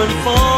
Know two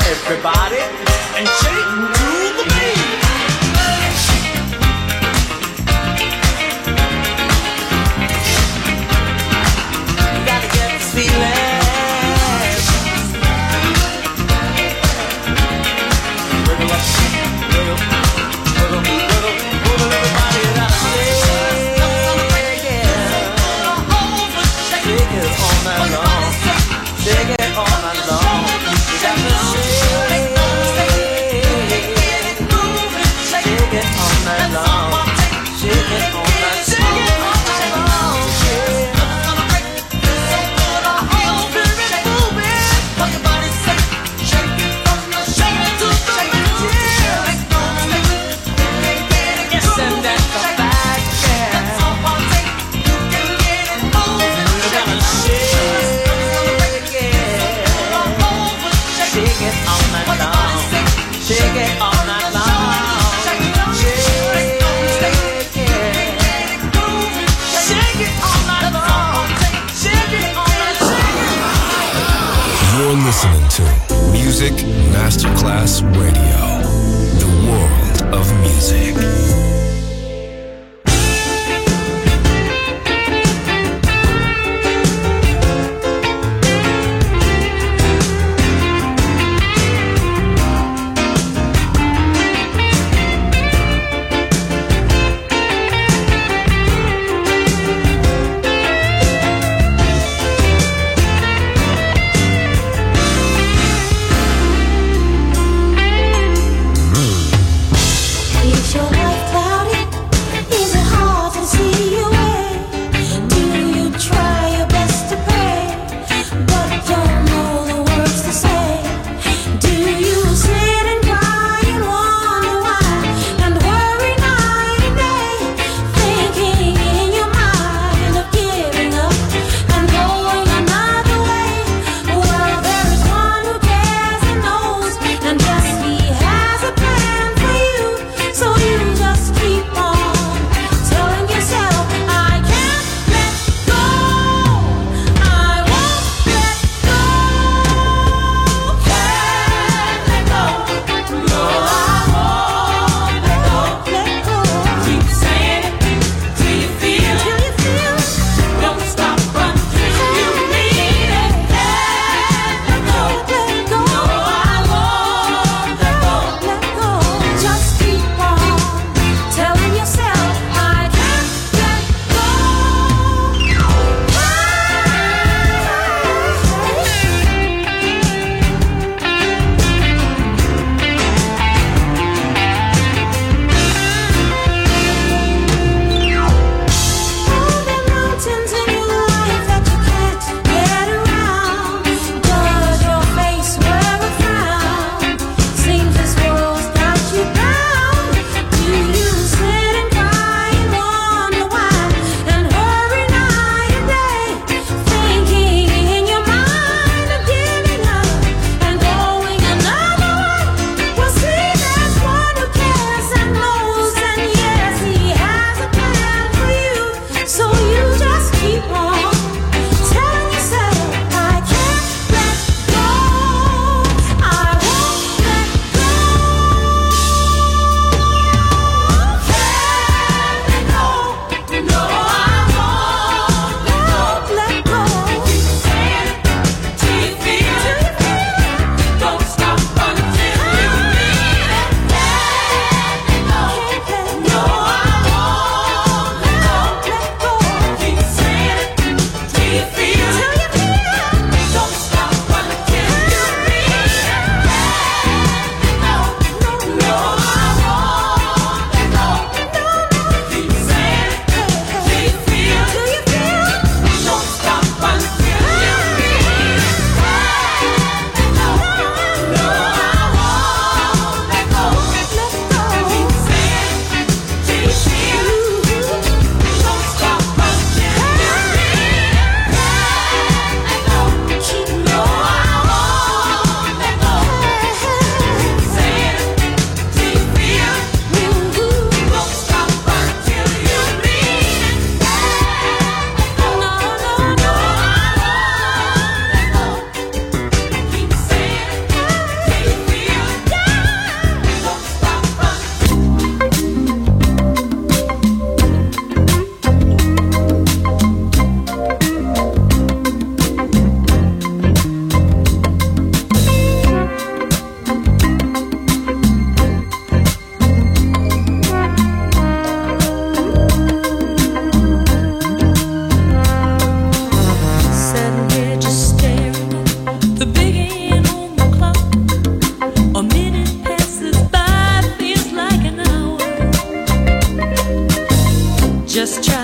everybody, just try